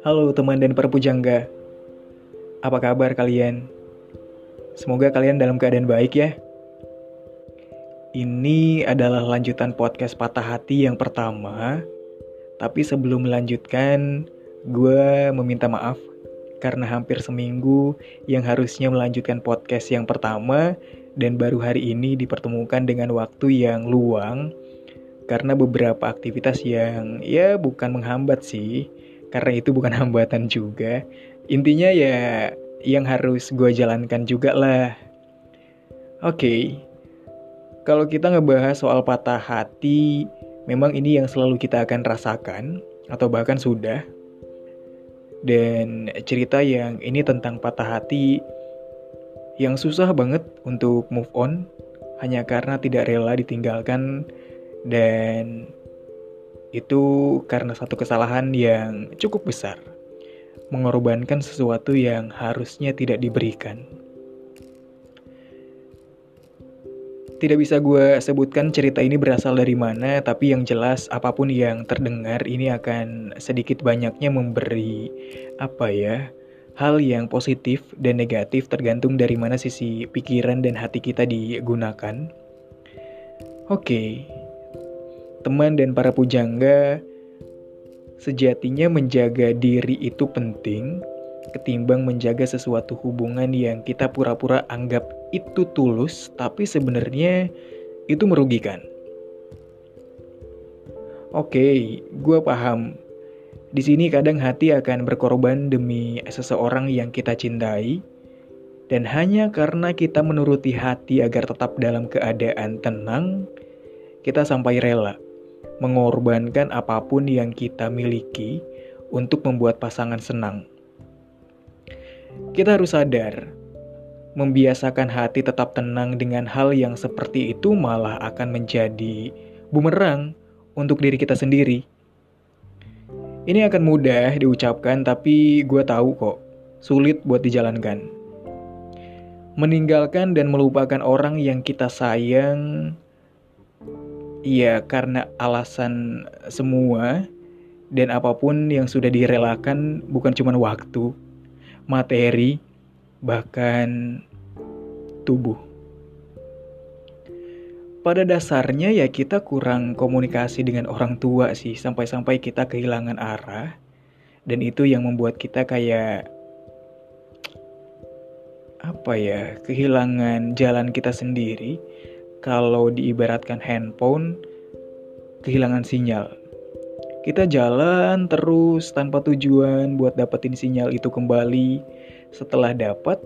Halo teman dan perpujangga, apa kabar kalian? Semoga kalian dalam keadaan baik ya. Ini adalah lanjutan podcast patah hati yang pertama, tapi sebelum melanjutkan, gue meminta maaf karena hampir seminggu yang harusnya melanjutkan podcast yang pertama dan baru hari ini dipertemukan dengan waktu yang luang karena beberapa aktivitas yang ya bukan menghambat sih, karena itu bukan hambatan juga. Intinya ya yang harus gue jalankan juga lah. Oke, okay. kalau kita ngebahas soal patah hati, memang ini yang selalu kita akan rasakan, atau bahkan sudah. Dan cerita yang ini tentang patah hati yang susah banget untuk move on, hanya karena tidak rela ditinggalkan dan itu karena satu kesalahan yang cukup besar, mengorbankan sesuatu yang harusnya tidak diberikan. Tidak bisa gue sebutkan cerita ini berasal dari mana, tapi yang jelas apa pun yang terdengar ini akan sedikit banyaknya memberi apa ya, hal yang positif dan negatif tergantung dari mana sisi pikiran dan hati kita digunakan. Oke, teman dan para pujangga, sejatinya menjaga diri itu penting ketimbang menjaga sesuatu hubungan yang kita pura-pura anggap itu tulus, tapi sebenarnya itu merugikan. Oke, gue paham. Di sini kadang hati akan berkorban demi seseorang yang kita cintai, dan hanya karena kita menuruti hati agar tetap dalam keadaan tenang, kita sampai rela mengorbankan apa pun yang kita miliki untuk membuat pasangan senang. Kita harus sadar, membiasakan hati tetap tenang dengan hal yang seperti itu malah akan menjadi bumerang untuk diri kita sendiri. Ini akan mudah diucapkan, tapi gue tahu kok, sulit buat dijalankan. Meninggalkan dan melupakan orang yang kita sayang Iya, karena alasan semua dan apa pun yang sudah direlakan bukan cuma waktu, materi, bahkan tubuh. Pada dasarnya ya kita kurang komunikasi dengan orang tua sih sampai-sampai kita kehilangan arah dan itu yang membuat kita kayak apa ya, kehilangan jalan kita sendiri kalau diibaratkan handphone kehilangan sinyal. Kita jalan terus tanpa tujuan buat dapetin sinyal itu kembali. Setelah dapat,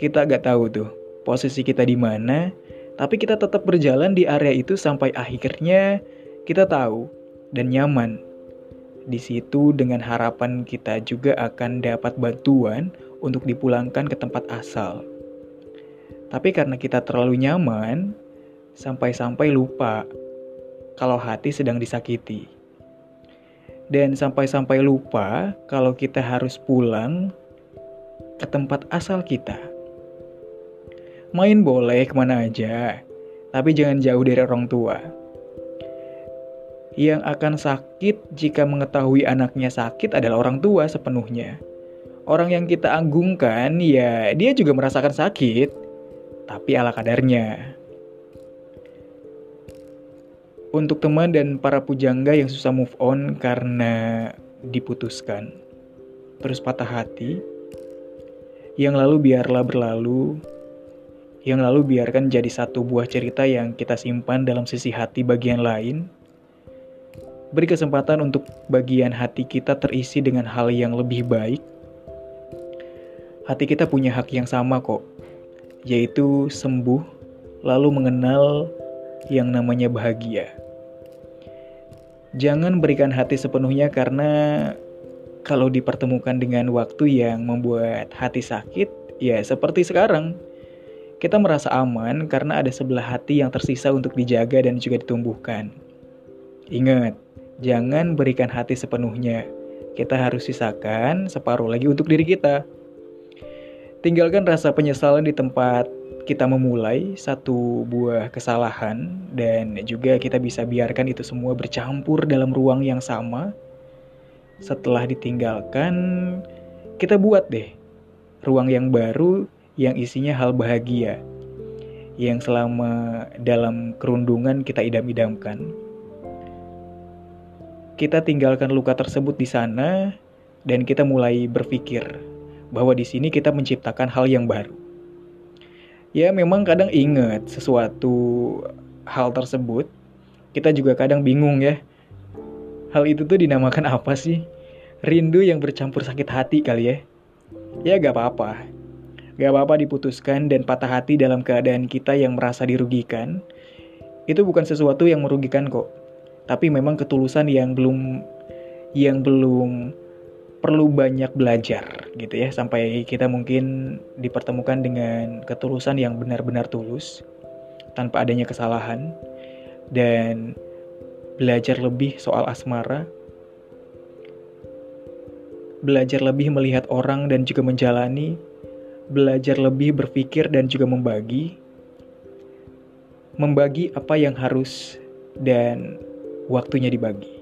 kita gak tahu tuh posisi kita di mana, tapi kita tetap berjalan di area itu sampai akhirnya kita tahu dan nyaman. Di situ dengan harapan kita juga akan dapat bantuan untuk dipulangkan ke tempat asal. Tapi karena kita terlalu nyaman, sampai-sampai lupa kalau hati sedang disakiti. Dan sampai-sampai lupa kalau kita harus pulang ke tempat asal kita. Main boleh ke mana aja, tapi jangan jauh dari orang tua. Yang akan sakit jika mengetahui anaknya sakit adalah orang tua sepenuhnya. Orang yang kita anggungkan, ya dia juga merasakan sakit, tapi ala kadarnya. Untuk teman dan para pujangga yang susah move on karena diputuskan, terus patah hati, yang lalu biarlah berlalu, yang lalu biarkan jadi satu buah cerita yang kita simpan dalam sisi hati bagian lain. Beri kesempatan untuk bagian hati kita terisi dengan hal yang lebih baik. Hati kita punya hak yang sama kok, yaitu sembuh lalu mengenal yang namanya bahagia. Jangan berikan hati sepenuhnya karena kalau dipertemukan dengan waktu yang membuat hati sakit, ya seperti sekarang. Kita merasa aman karena ada sebelah hati yang tersisa untuk dijaga dan juga ditumbuhkan. Ingat, jangan berikan hati sepenuhnya. Kita harus sisakan separuh lagi untuk diri kita. Tinggalkan rasa penyesalan di tempat kita memulai satu buah kesalahan dan juga kita bisa biarkan itu semua bercampur dalam ruang yang sama. Setelah ditinggalkan, kita buat deh ruang yang baru yang isinya hal bahagia yang selama dalam kerundungan kita idam-idamkan. Kita tinggalkan luka tersebut di sana dan kita mulai berpikir bahwa di sini kita menciptakan hal yang baru. Ya, memang kadang ingat sesuatu hal tersebut, kita juga kadang bingung ya. Hal itu tuh dinamakan apa sih? Rindu yang bercampur sakit hati kali ya. Ya gak apa-apa, Gak apa-apa diputuskan dan patah hati dalam keadaan kita yang merasa dirugikan. Itu bukan sesuatu yang merugikan kok. Tapi memang ketulusan yang belum yang belum perlu banyak belajar gitu ya sampai kita mungkin dipertemukan dengan ketulusan yang benar-benar tulus tanpa adanya kesalahan dan belajar lebih soal asmara belajar lebih melihat orang dan juga menjalani belajar lebih berpikir dan juga membagi. Membagi apa yang harus dan waktunya dibagi.